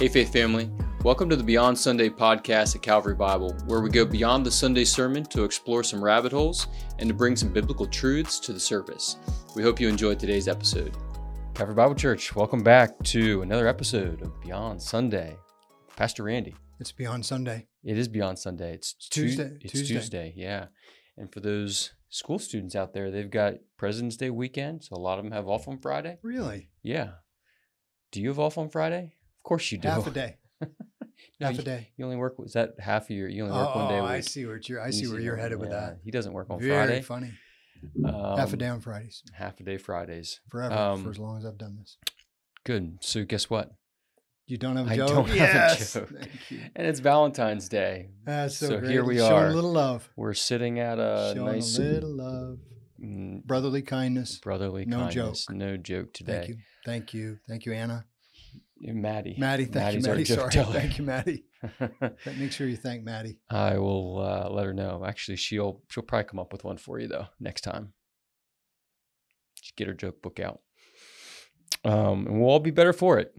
Hey, Faith Family. Welcome to the Beyond Sunday podcast at Calvary Bible, where we go beyond the Sunday sermon to explore some rabbit holes and to bring some biblical truths to the surface. We hope you enjoyed today's episode. Calvary Bible Church, welcome back to another episode of Beyond Sunday. Pastor Randy. It's Beyond Sunday. It is Beyond Sunday. It's Tuesday. It's Tuesday. Tuesday. yeah. And for those school students out there, they've got President's Day weekend, so a lot of them have off on Friday. Really? Yeah. Do you have off on Friday? Of course you do. Half a day. No, Half you- a day. You only work. Is that half of your? You only work oh, one day a week. I see where you're. I see where you're headed with yeah, that. He doesn't work on Very Friday. funny. Um, Half a day on Fridays. Half a day Fridays. Forever. um, for as long as I've done this. Good. So guess what? You don't have a joke. I don't have a yes. joke. Thank you. And it's Valentine's Day. That's so, So great. here we Showing are. a little love. We're sitting at a Showing nice a little love. Brotherly kindness. brotherly No kindness. joke. No joke today. Thank you. Thank you. Thank you, Anna. Maddie. Maddie. Thank Maddie's you, Maddie. Sorry. Thank you, Maddie. But Make sure you thank Maddie. I will uh, let her know. Actually, she'll she'll probably come up with one for you though next time. Just get her joke book out, um, and we'll all be better for it.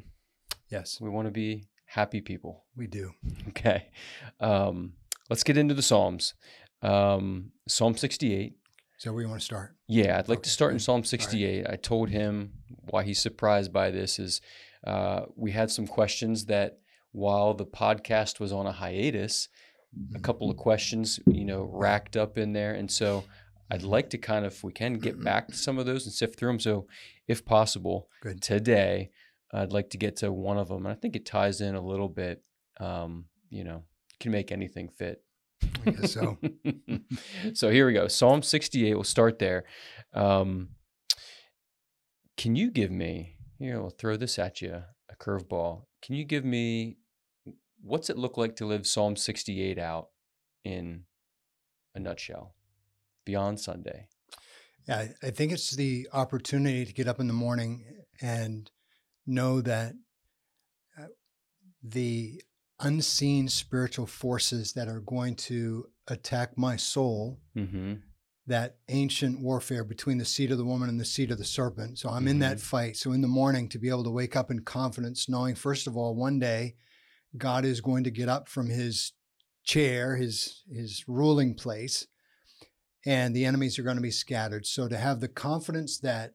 Yes, We want to be happy people. we do. Okay, um, let's get into the Psalms. Um, Psalm sixty-eight. So we want to start. Yeah, I'd like to start in. Psalm 68. I told him why he's surprised by this is uh, we had some questions that while the podcast was on a hiatus, a couple of questions, you know, racked up in there. And so I'd like to kind of, if we can, get back to some of those and sift through them. So if possible, Good. today, I'd like to get to one of them. And I think it ties in a little bit, um, you know, can make anything fit. I guess so. so here we go. Psalm 68. We'll start there. Um, can you give me, here, I'll throw this at you, a curveball. Can you give me, what's it look like to live Psalm 68 out in a nutshell? Beyond Sunday. Yeah, I- I think it's the opportunity to get up in the morning and know that uh, the unseen spiritual forces that are going to attack my soul, Mm-hmm. That ancient warfare between the seed of the woman and the seed of the serpent. So I'm in that fight. So in the morning, to be able to wake up in confidence, knowing, first of all, one day God is going to get up from his chair, his, his ruling place, and the enemies are going to be scattered. So to have the confidence that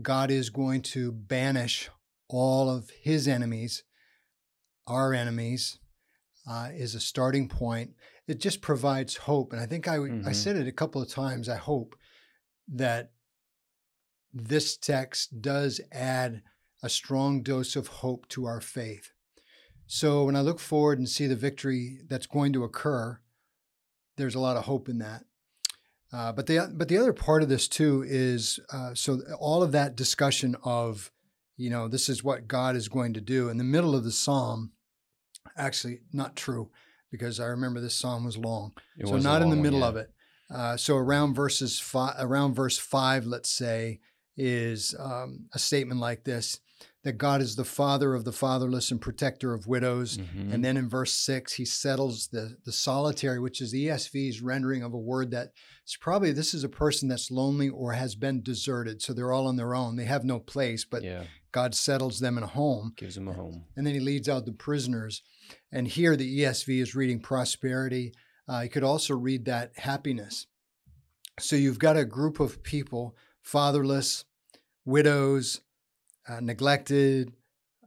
God is going to banish all of his enemies, our enemies, uh, is a starting point. It just provides hope. And I think I, I Mhm. said it a couple of times. I hope that this text does add a strong dose of hope to our faith. So when I look forward and see the victory that's going to occur, there's a lot of hope in that. Uh, but the but the other part of this too is uh, so all of that discussion of you know this is what God is going to do in the middle of the psalm. Actually, not true because I remember this psalm was long. It so was not in the long one, middle yeah. of it. Uh, so around verses five, around verse five, let's say, is um, a statement like this: that God is the father of the fatherless and protector of widows. Mhm. And then in verse six, he settles the the solitary, which is the ESV's rendering of a word that it's probably this is a person that's lonely or has been deserted. So they're all on their own. They have no place, but yeah, God settles them in a home. gives them a home. And then he leads out the prisoners. And here the ESV is reading prosperity. Uh, you could also read that happiness. So you've got a group of people, fatherless, widows, uh, neglected,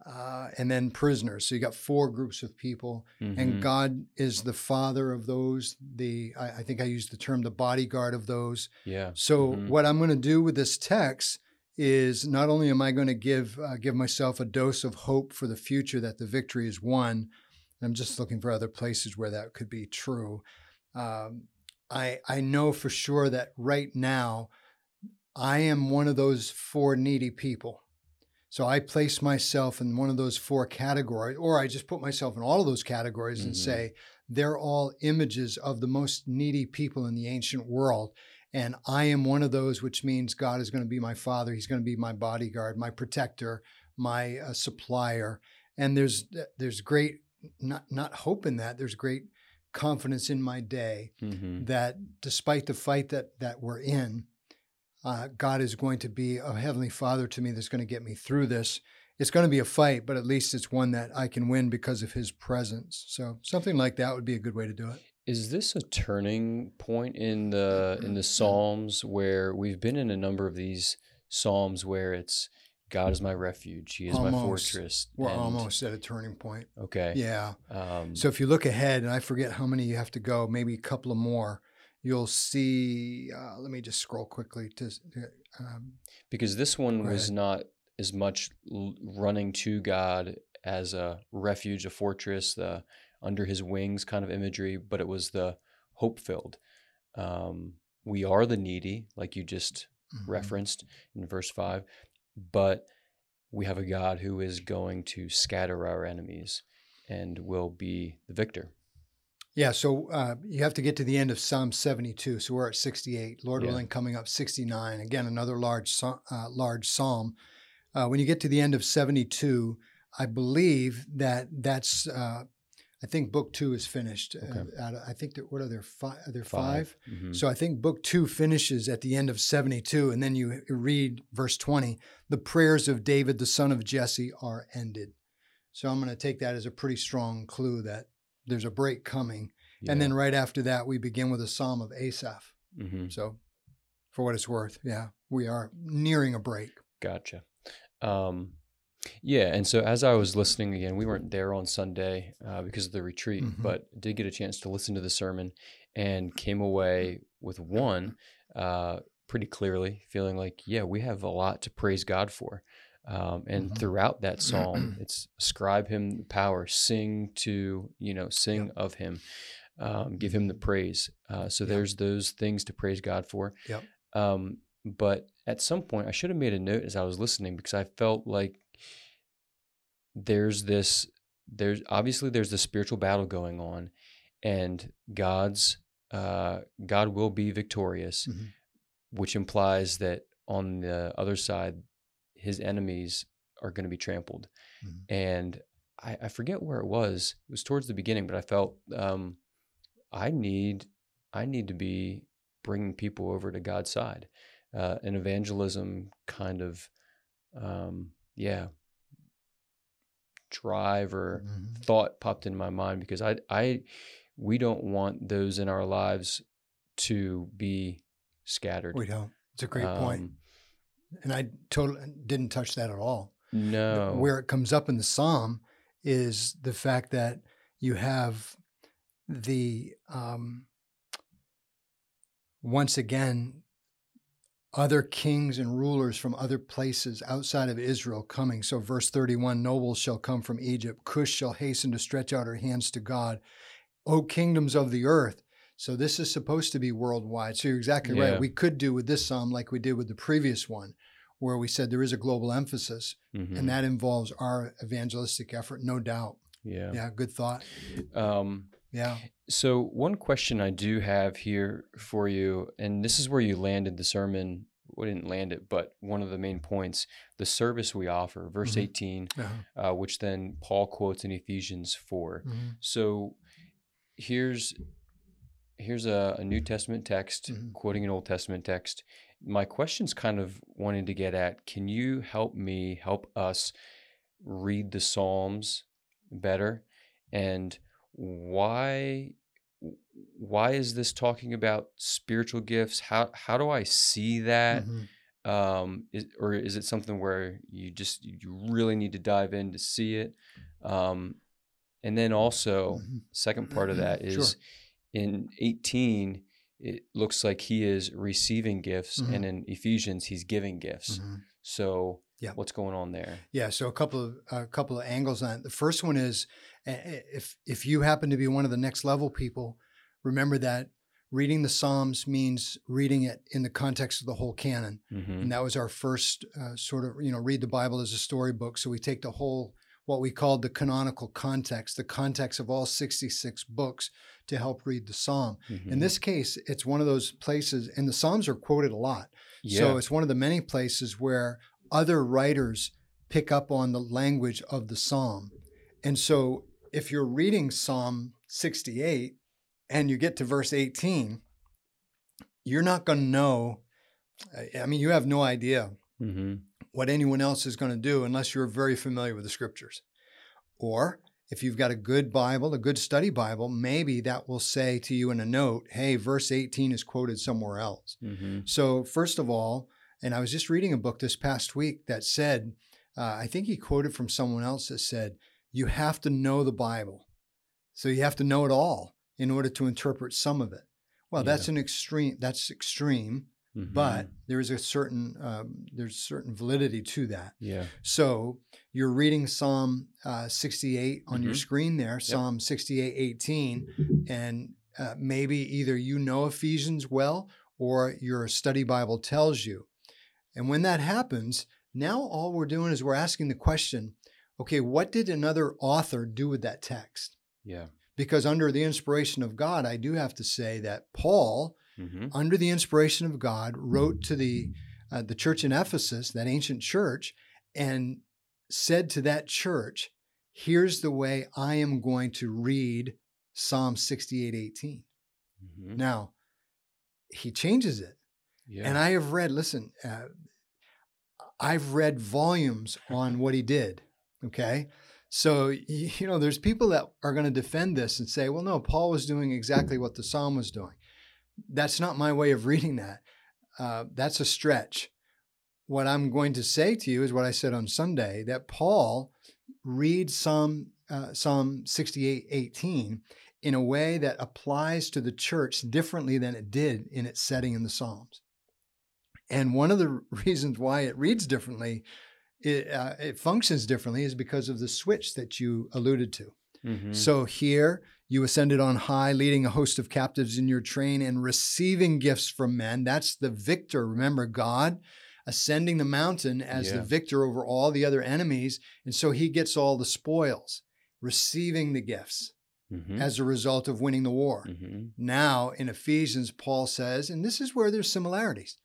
uh, and then prisoners. So you got four groups of people, Mhm. and God is the father of those. The I, I think I used the term the bodyguard of those. yeah, So Mhm. what I'm going to do with this text is not only am I going to give uh, give myself a dose of hope for the future that the victory is won. I'm just looking for other places where that could be true. Um, I I know for sure that right now I am one of those four needy people. So I place myself in one of those four categories, or I just put myself in all of those categories and Mhm. say they're all images of the most needy people in the ancient world. And I am one of those, which means God is going to be my father. He's going to be my bodyguard, my protector, my uh, supplier. And there's there's great not not hope in that. There's great confidence in my day Mhm. that despite the fight that that we're in, uh, God is going to be a heavenly Father to me that's going to get me through this, it's going to be a fight, but at least it's one that I can win because of his presence. So something like that would be a good way to do it. Is this a turning point in the in the Psalms where we've been in a number of these Psalms where it's God is my refuge, He is my fortress. We're and- almost at a turning point. okay. Yeah. Um, So if you look ahead, and I forget how many you have to go, maybe a couple of more, you'll see. Uh, let me just scroll quickly to. Um, because this one was ahead. not as much running to God as a refuge, a fortress, the under His wings kind of imagery, but it was the hope filled. Um, we are the needy, like you just mhm. referenced in verse 5 but we have a god who is going to scatter our enemies and will be the victor Yeah, so uh, you have to get to the end of Psalm 72. So we're at 68. Lord Yeah. willing, coming up 69. Again, another large, uh, large psalm. Uh, when you get to the end of 72, I believe that that's. Uh, I think book two is finished. Okay. Uh, I think that what are there five? Are there five? Mhm. So I think book two finishes at the end of 72, and then you read verse 20 the prayers of David, the son of Jesse, are ended. So I'm going to take that as a pretty strong clue that there's a break coming. And then right after that, we begin with a psalm of Asaph. Mhm. So for what it's worth, yeah, we are nearing a break. Gotcha. Um, yeah, and so as I was listening again, we weren't there on Sunday uh, because of the retreat, Mhm. but did get a chance to listen to the sermon and came away with one uh, pretty clearly, feeling like, yeah, we have a lot to praise God for. Um, and Mhm. throughout that psalm, it's ascribe Him the power, sing to you know, sing Yep. of Him, um, give Him the praise. Uh, so Yep. there's those things to praise God for. Yep. Um, but at some point, I should have made a note as I was listening because I felt like there's this, there's obviously there's the spiritual battle going on, and God's uh, God will be victorious, Mhm. which implies that on the other side, His enemies are going to be trampled. Mhm. And I, I forget where it was. It was towards the beginning, but I felt um, I need I need to be bringing people over to God's side. Uh, an evangelism kind of, um, yeah, drive or Mhm. thought popped in my mind because I, I, we don't want those in our lives to be scattered. We don't. It's a great point. And I totally didn't touch that at all. No, Where it comes up in the psalm is the fact that you have the um, once again other kings and rulers from other places outside of Israel coming. So, verse 31 nobles shall come from Egypt, Cush shall hasten to stretch out her hands to God. O kingdoms of the earth. So, this is supposed to be worldwide. So, you're exactly Yeah. right. We could do with this psalm like we did with the previous one, where we said there is a global emphasis, Mhm. and that involves our evangelistic effort, no doubt. yeah. Yeah, good thought. Um, Yeah. So, one question I do have here for you, and this is where you landed the sermon. We didn't land it, but one of the main points the service we offer, verse Mhm. 18, Uh-huh. uh, which then Paul quotes in Ephesians 4. Mhm. So, here's here's a, a New Testament text Mhm. quoting an Old Testament text. My question's kind of wanting to get at can you help me, help us read the Psalms better? And why why is this talking about spiritual gifts? How how do I see that? Mhm. Um, is, or is it something where you just you really need to dive in to see it? Um, and then also Mhm. second part of that is Sure. In 18 it looks like he is receiving gifts Mhm. and in ephesians he's giving gifts Mhm. so Yeah. what's going on there Yeah, so a couple of a couple of angles on it. The first one is if if you happen to be one of the next level people, remember that reading the Psalms means reading it in the context of the whole canon, hmm and that was our first uh, sort of you know read the Bible as a storybook. So we take the whole what we called the canonical context, the context of all sixty six books, to help read the Psalm. Mm-hmm. In this case, it's one of those places, and the Psalms are quoted a lot. yeah So it's one of the many places where other writers pick up on the language of the psalm. And so if you're reading Psalm 68 and you get to verse 18, you're not going to know. I- mean, you have no idea hmm what anyone else is going to do unless you're very familiar with the scriptures. Or if you've got a good Bible, a good study Bible, maybe that will say to you in a note, hey, verse 18 is quoted somewhere else. Mm-hmm. So, first of all, and I was just reading a book this past week that said, uh, I think he quoted from someone else that said, you have to know the Bible. So you have to know it all in order to interpret some of it. Well, Yeah. that's an extreme, that's extreme, Mhm. but there is a certain, um, there's certain validity to that. yeah, So you're reading Psalm uh, 68 on your Mhm. screen there, Psalm 68, 18, and uh, maybe either you know Ephesians well or your study Bible tells you. And when that happens, now all we're doing is we're asking the question okay, what did another author do with that text? yeah, Because under the inspiration of God, I do have to say that Paul, mm-hmm. under the inspiration of God, wrote to the uh, the church in Ephesus, that ancient church, and said to that church, "Here's the way I am going to read Psalm 68, 18." Mm-hmm. Now, he changes it, yeah, and I have read. Listen, uh, I've read volumes on what he did. Okay. So, you know, there's people that are going to defend this and say, well, no, Paul was doing exactly what the psalm was doing. That's not my way of reading that. Uh, that's a stretch. What I'm going to say to you is what I said on Sunday that Paul reads Psalm, uh, Psalm 68 18 in a way that applies to the church differently than it did in its setting in the Psalms. And one of the reasons why it reads differently, it, uh, it functions differently, is because of the switch that you alluded to. Mm-hmm. So here you ascended on high, leading a host of captives in your train and receiving gifts from men. That's the victor. Remember, God ascending the mountain as the victor over all the other enemies. And so he gets all the spoils, receiving the gifts mm-hmm. as a result of winning the war. mm-hmm. Now, in Ephesians, Paul says, and this is where there's similarities.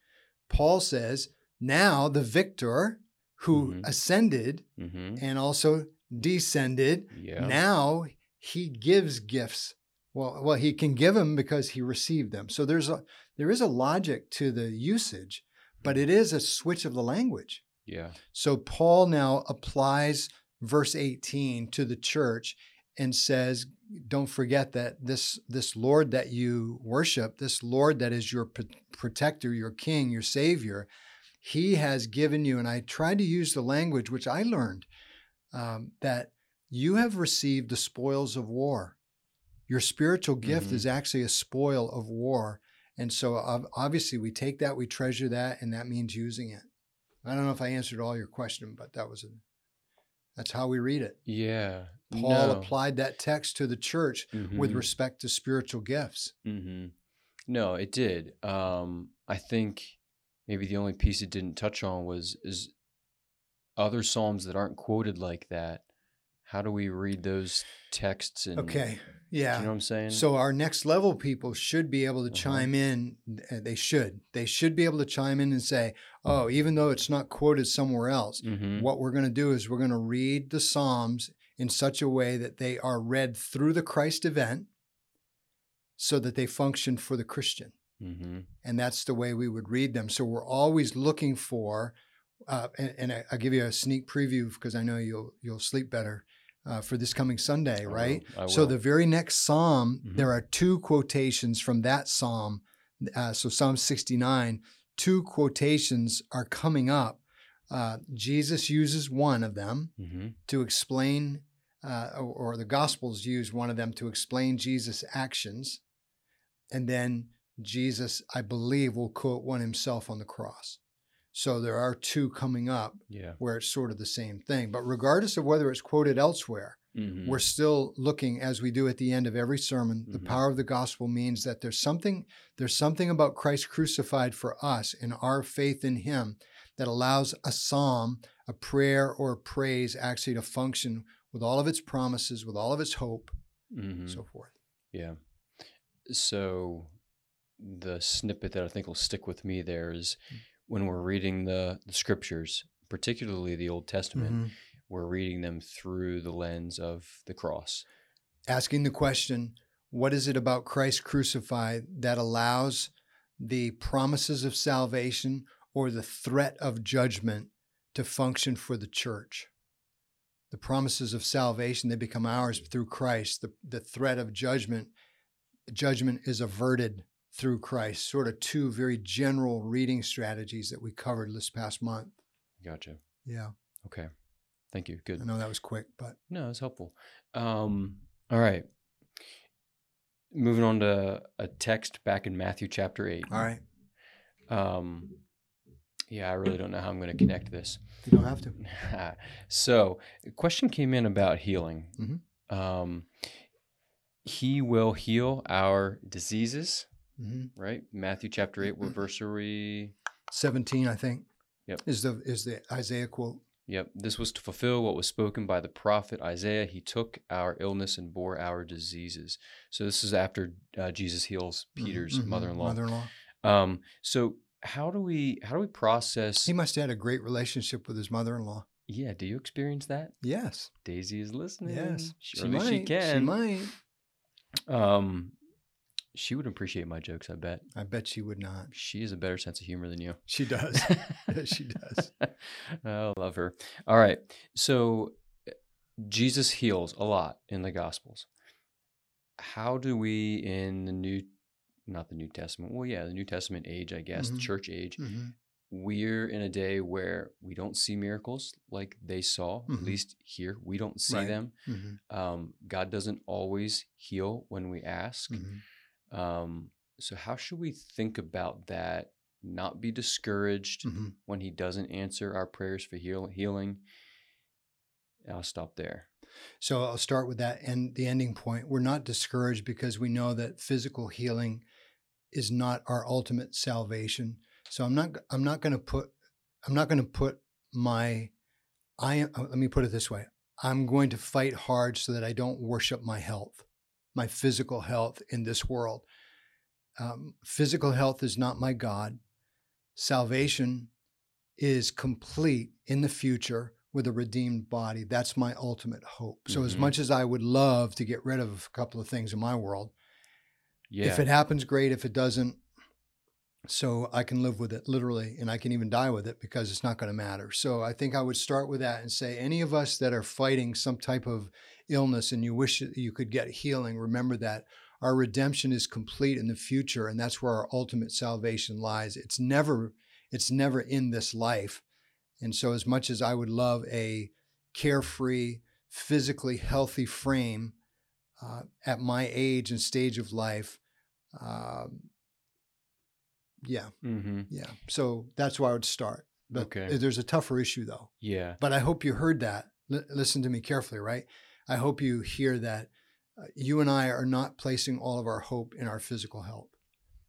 Paul says, now the victor who Mhm. ascended Mm-hmm. and also descended, yeah, now he gives gifts. Well, well, he can give them because he received them. So there's a there is a logic to the usage, but it is a switch of the language. yeah, So Paul now applies verse 18 to the church and says, don't forget that this this Lord that you worship, this Lord that is your p- protector, your king, your savior, he has given you and I tried to use the language which I learned um, that you have received the spoils of war. Your spiritual gift Mhm. is actually a spoil of war. And so obviously we take that, we treasure that, and that means using it. I don't know if I answered all your question, but that was a, that's how we read it. yeah. Paul no. applied that text to the church with Mhm. respect to spiritual gifts. Mm-hmm. No, it did. Um, I think maybe the only piece it didn't touch on was is other psalms that aren't quoted like that. How do we read those texts? And Okay. yeah you know what I'm saying? So our next level people should be able to Uh-huh. chime in. uh, They should. They should be able to chime in and say, "Oh, even though it's not quoted somewhere else, Mhm. what we're going to do is we're going to read the Psalms in such a way that they are read through the Christ event so that they function for the Christian. Mhm. And that's the way we would read them. So we're always looking for, uh, and, and I, I'll give you a sneak preview because I know you'll you'll sleep better uh, for this coming Sunday, I will. right? I So the very next psalm, Mhm. there are two quotations from that psalm. Uh, so Psalm 69, two quotations are coming up. Uh, Jesus uses one of them Mhm. to explain, uh, or, or the Gospels use one of them to explain Jesus' actions. And then Jesus, I believe, will quote one himself on the cross. So there are two coming up Yeah. where it's sort of the same thing. But regardless of whether it's quoted elsewhere, Mhm. we're still looking as we do at the end of every sermon the Mhm. power of the gospel means that there's something there's something about christ crucified for us and our faith in him that allows a psalm a prayer or a praise actually to function with all of its promises with all of its hope Mhm. and so forth Yeah. So the snippet that I think will stick with me there is Mm. When we're reading the, the scriptures, particularly the Old Testament, Mhm. we're reading them through the lens of the cross. asking the question what is it about christ crucified that allows the promises of salvation or the threat of judgment to function for the church. The promises of salvation, they become ours through Christ. The, the threat of judgment, judgment is averted through Christ. Sort of two very general reading strategies that we covered this past month. Gotcha. Yeah. Okay. Thank you. Good. I know that was quick, but No, it's helpful. Um, all right. Moving on to a text back in Matthew chapter 8. all right. Um, yeah, I really don't know how I'm going to connect this. You don't have to. so, a question came in about healing. Mhm. Um, he will heal our diseases, hmm right? Matthew chapter 8. What verse are we? 17, I think. Yep. Is the is the Isaiah quote. Yep. This was to fulfill what was spoken by the prophet Isaiah. He took our illness and bore our diseases. So this is after uh, Jesus heals Mhm, Peter's mhm, mother-in-law. Mother-in-law. Um, so how do we how do we process? He must have had a great relationship with his mother-in-law. yeah. Do you experience that? Yes. Daisy is listening. Yes. Surely might. she can. She might. Um, she would appreciate my jokes. I bet. I bet she would not. She has a better sense of humor than you. She does. she does. I love her. All right. So Jesus heals a lot in the Gospels. How do we in the New, not the New Testament, well, yeah, the New Testament age, I guess, the Mhm. church age, Mhm. we're in a day where we don't see miracles like they saw, Mhm. at least here. We don't see Right. them. Mhm. Um, God doesn't always heal when we ask. Um, so, how should we think about that? Not be discouraged Mhm. when He doesn't answer our prayers for heal- healing. I'll stop there. So I'll start with that and the ending point. We're not discouraged because we know that physical healing is not our ultimate salvation. So I'm not I'm not going to put I'm not going to put my I uh, let me put it this way. I'm going to fight hard so that I don't worship my health, my physical health in this world. Um, physical health is not my God. Salvation is complete in the future with a redeemed body. That's my ultimate hope. So, as Mhm. much as I would love to get rid of a couple of things in my world, Yeah. if it happens, great. If it doesn't, so I can live with it literally, and I can even die with it because it's not going to matter. So, I think I would start with that and say, any of us that are fighting some type of illness and you wish you could get healing, remember that our redemption is complete in the future, and that's where our ultimate salvation lies. It's never, it's never in this life. And so, as much as I would love a carefree, physically healthy frame uh, at my age and stage of life, um, yeah, mm-hmm. yeah. So that's where I would start. But Okay. there's a tougher issue though. Yeah. But I hope you heard that. L- listen to me carefully, right? I hope you hear that uh, you and I are not placing all of our hope in our physical health.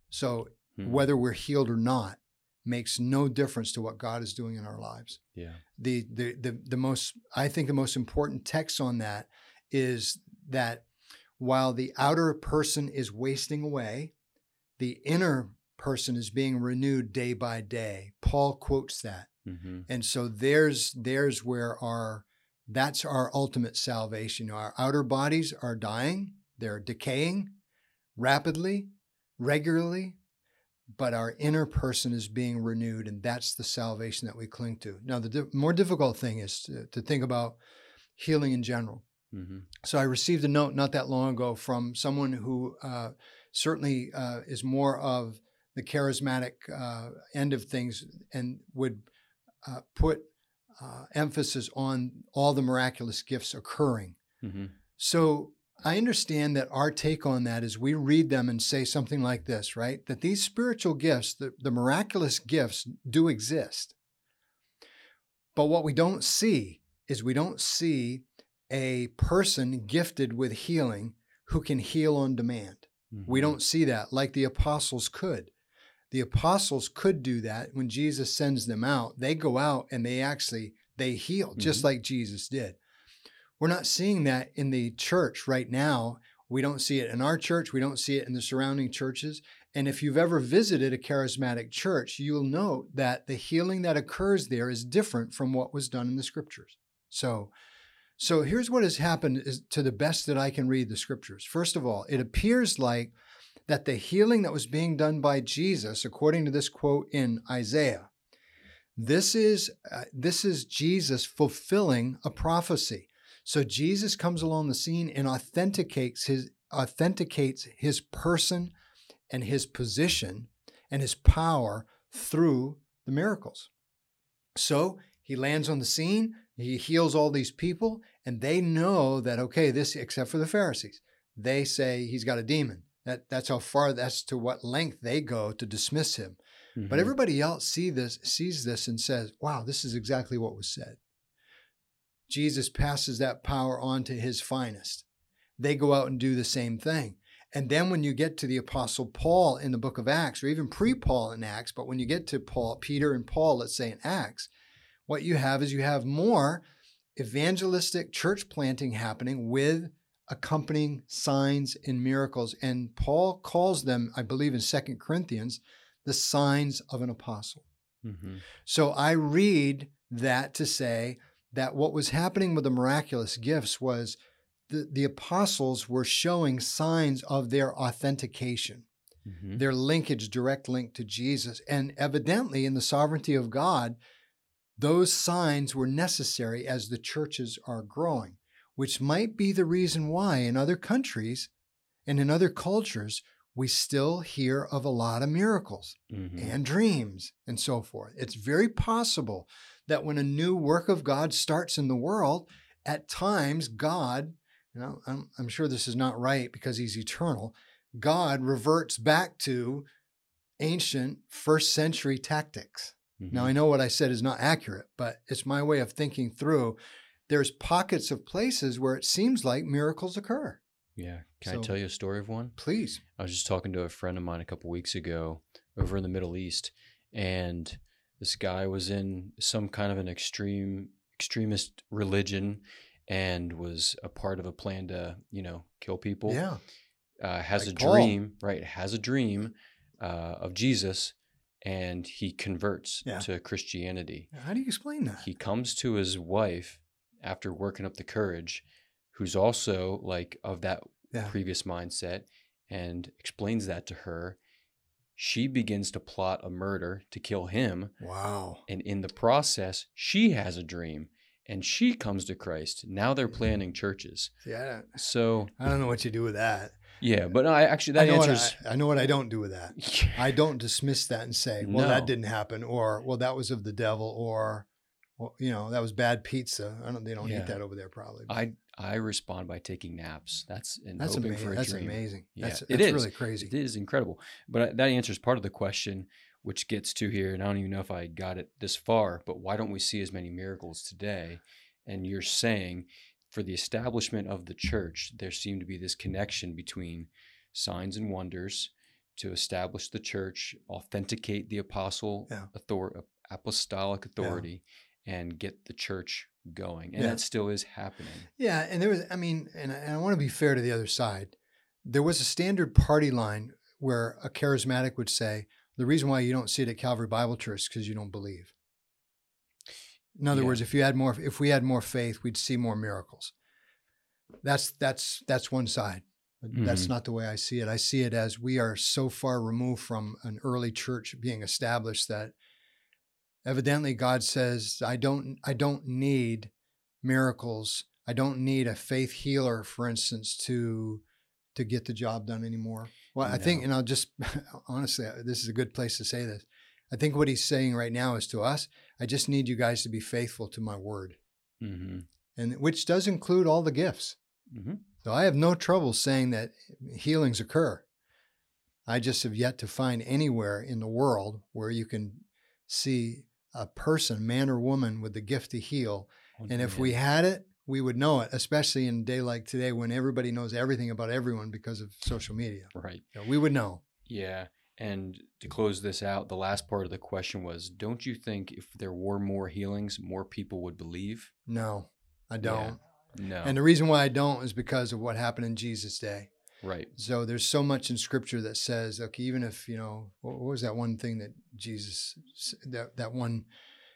So Hmm. whether we're healed or not makes no difference to what God is doing in our lives. Yeah. The, the the the most I think the most important text on that is that while the outer person is wasting away, the inner person is being renewed day by day. Paul quotes that. Mm-hmm. And so there's there's where our that's our ultimate salvation. Our outer bodies are dying, they're decaying rapidly, regularly, but our inner person is being renewed, and that's the salvation that we cling to. Now, the di- more difficult thing is to, to think about healing in general. Mm-hmm. So I received a note not that long ago from someone who uh, certainly uh, is more of the charismatic uh, end of things and would uh, put uh, emphasis on all the miraculous gifts occurring. Mm-hmm. So I understand that our take on that is we read them and say something like this, right? That these spiritual gifts, the, the miraculous gifts, do exist. But what we don't see is we don't see a person gifted with healing who can heal on demand. Mm-hmm. We don't see that like the apostles could. The apostles could do that when Jesus sends them out. They go out and they actually they heal just Mhm. like Jesus did. We're not seeing that in the church right now. We don't see it in our church, we don't see it in the surrounding churches. And if you've ever visited a charismatic church, you'll note that the healing that occurs there is different from what was done in the scriptures. So so here's what has happened is to the best that I can read the scriptures. First of all, it appears like that the healing that was being done by Jesus, according to this quote in Isaiah, This is uh, this is Jesus fulfilling a prophecy. So Jesus comes along the scene and authenticates his authenticates his person and his position and his power through the miracles. So he lands on the scene, he heals all these people, and they know that, okay, this, except for the Pharisees, they say he's got a demon. That, that's how far, that's to what length they go to dismiss him. Mhm. But everybody else see this, sees this and says, wow, this is exactly what was said. Jesus passes that power on to his finest. They go out and do the same thing. And then when you get to the apostle Paul in the book of Acts, or even pre-Paul in Acts, but when you get to Paul, Peter and Paul, let's say in Acts, what you have is you have more evangelistic church planting happening with accompanying signs and miracles. And Paul calls them, I believe in Second Corinthians, the signs of an apostle. Mhm. So I read that to say that what was happening with the miraculous gifts was the, the apostles were showing signs of their authentication, Mhm. their linkage, direct link to Jesus. And evidently, in the sovereignty of God, those signs were necessary as the churches are growing, which might be the reason why in other countries and in other cultures, we still hear of a lot of miracles Mhm. and dreams and so forth. It's very possible that when a new work of God starts in the world, at times God, you know, I'm, I'm sure this is not right because he's eternal, God reverts back to ancient first century tactics. Now, Mhm. I know what I said is not accurate, but it's my way of thinking through. There's pockets of places where it seems like miracles occur. Yeah. Can So- I tell you a story of one? Please. I was just talking to a friend of mine a couple weeks ago over in the Middle East, and this guy was in some kind of an extreme extremist religion and was a part of a plan to, you know, kill people. Yeah. Uh, has Like a Paul. dream, right? Has a dream uh, of Jesus, and he converts Yeah. to Christianity. How do you explain that? He comes to his wife after working up the courage, who's also like of that Yeah. previous mindset, and explains that to her. She begins to plot a murder to kill him. Wow. And in the process, she has a dream and she comes to Christ. Now they're mm-hmm. planning churches. Yeah. So, I don't know what you do with that. yeah, but I actually, I that what answers. I, I know what I don't do with that. I don't dismiss that and say, well, that didn't happen, or well, that was of the devil, or well, you know, that was bad pizza. I don't. They don't Yeah. eat that over there, probably. I, I respond by taking naps. That's and that's hoping amazing. for a That's dream. amazing. Yeah, that's that's is. really crazy. It is incredible. But uh, that answers part of the question, which gets to here. And I don't even know if I got it this far, but why don't we see as many miracles today? And you're saying for the establishment of the church, there seemed to be this connection between signs and wonders to establish the church, authenticate the apostle Yeah. author- apostolic authority, and get the church going. And Yeah. that still is happening. Yeah, and there was. I mean, and I, and I want to be fair to the other side. There was a standard party line where a charismatic would say, "The reason why you don't see it at Calvary Bible Church is because you don't believe." In other Yeah. words, if you had more, if we had more faith, we'd see more miracles. That's that's that's one side. But That's mm-hmm. not the way I see it. I see it as we are so far removed from an early church being established that evidently God says, I don't I don't need miracles. I don't need a faith healer, for instance, to to get the job done anymore. Well, I think, No. and I'll just honestly, uh, this is a good place to say this. I think what he's saying right now is to us, I just need you guys to be faithful to my word. hmm And which does include all the gifts. hmm So I have no trouble saying that healings occur. I just have yet to find anywhere in the world where you can see a person, man or woman, with the gift to heal. Oh, and if we had it, we would know it, especially in a day like today when everybody knows everything about everyone because of social media. right. You know, we would know. Yeah. And to close this out, the last part of the question was Don't you think if there were more healings, more people would believe? No, I don't. No. And the reason why I don't is because of what happened in Jesus' day. Right. So there's so much in scripture that says, okay, even if, you know, what was that one thing that Jesus, that, that one,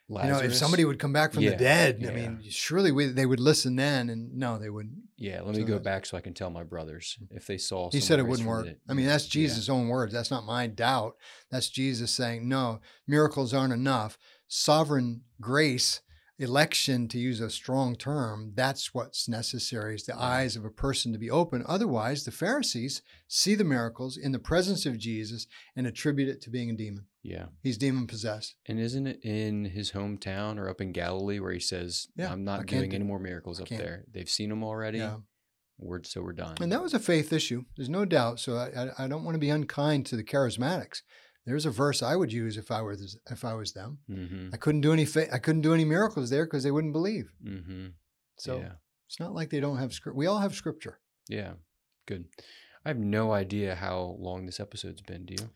you know, if somebody would come back from Yeah, the dead, yeah. I mean, surely we, they would listen then. And no, they wouldn't. Yeah, let me so go back so I can tell my brothers if they saw. He said it wouldn't work. the- I mean, that's Yeah. Jesus' own words. That's not my doubt. That's Jesus saying, no, miracles aren't enough. sovereign grace, election, to use a strong term, that's what's necessary is the eyes of a person to be open. Otherwise, the Pharisees see the miracles in the presence of Jesus and attribute it to being a demon. Yeah. He's demon possessed. And isn't it in his hometown or up in Galilee where he says, Yeah, I'm not doing do- any more miracles up there? They've seen them already. Yeah. We're, so we're done. And that was a faith issue. There's no doubt. So I, I, I don't want to be unkind to the charismatics. There's a verse I would use if I was if I was them. mm-hmm. I couldn't do any fa- I couldn't do any miracles there because they wouldn't believe. Mm-hmm. So yeah. it's not like they don't have script. We all have scripture. Yeah. Good. I have no idea how long this episode's been. Do you?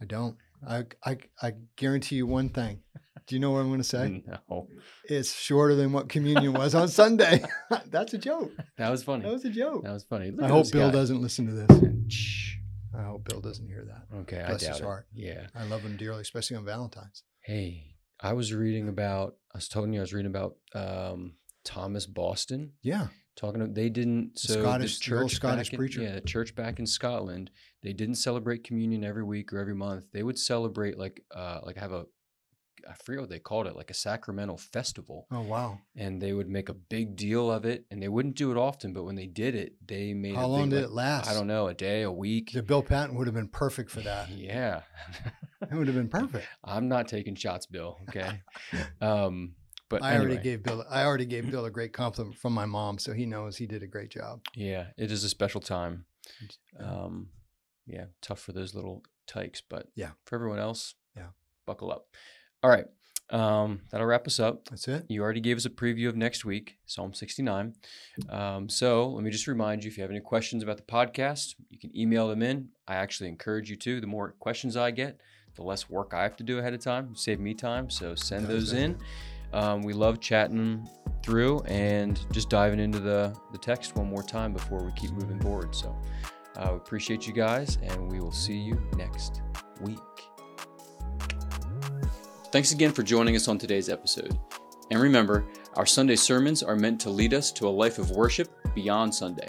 I don't. I I, I guarantee you one thing. Do you know what I'm going to say? No. It's shorter than what communion was on Sunday. That's a joke. That was funny. That was a joke. That was funny. Look I hope Bill guy. doesn't listen to this. I hope Bill doesn't hear that. Okay, Bless I his doubt it. heart. Yeah. I love him dearly, especially on Valentine's. Hey, I was reading about. I was telling you I was reading about um, Thomas Boston. Yeah. Talking. About, they didn't. So Scottish- the church Scottish in, preacher. Yeah, the church back in Scotland. They didn't celebrate communion every week or every month. They would celebrate like uh like have a. I forget what they called it, like a sacramental festival, Oh wow. and they would make a big deal of it. And they wouldn't do it often, but when they did it, they made. How long did like, it last? I don't know, a day, a week. The Bill Patton would have been perfect for that. Yeah. It would have been perfect. I'm not taking shots, Bill. Okay. um, but I already gave Bill. I already gave Bill a great compliment from my mom, so he knows he did a great job. yeah, it is a special time. Um, yeah, tough for those little tykes, but Yeah. for everyone else, Yeah. buckle up. All right. Um, that'll wrap us up. That's it. You already gave us a preview of next week, Psalm 69. Um, so let me just remind you if you have any questions about the podcast, you can email them in. I actually encourage you to. The more questions I get, the less work I have to do ahead of time. Save me time. So send those in. Um, we love chatting through and just diving into the, the text one more time before we keep moving forward. So uh, we appreciate you guys, and we will see you next week. Thanks again for joining us on today's episode. And remember, our Sunday sermons are meant to lead us to a life of worship beyond Sunday.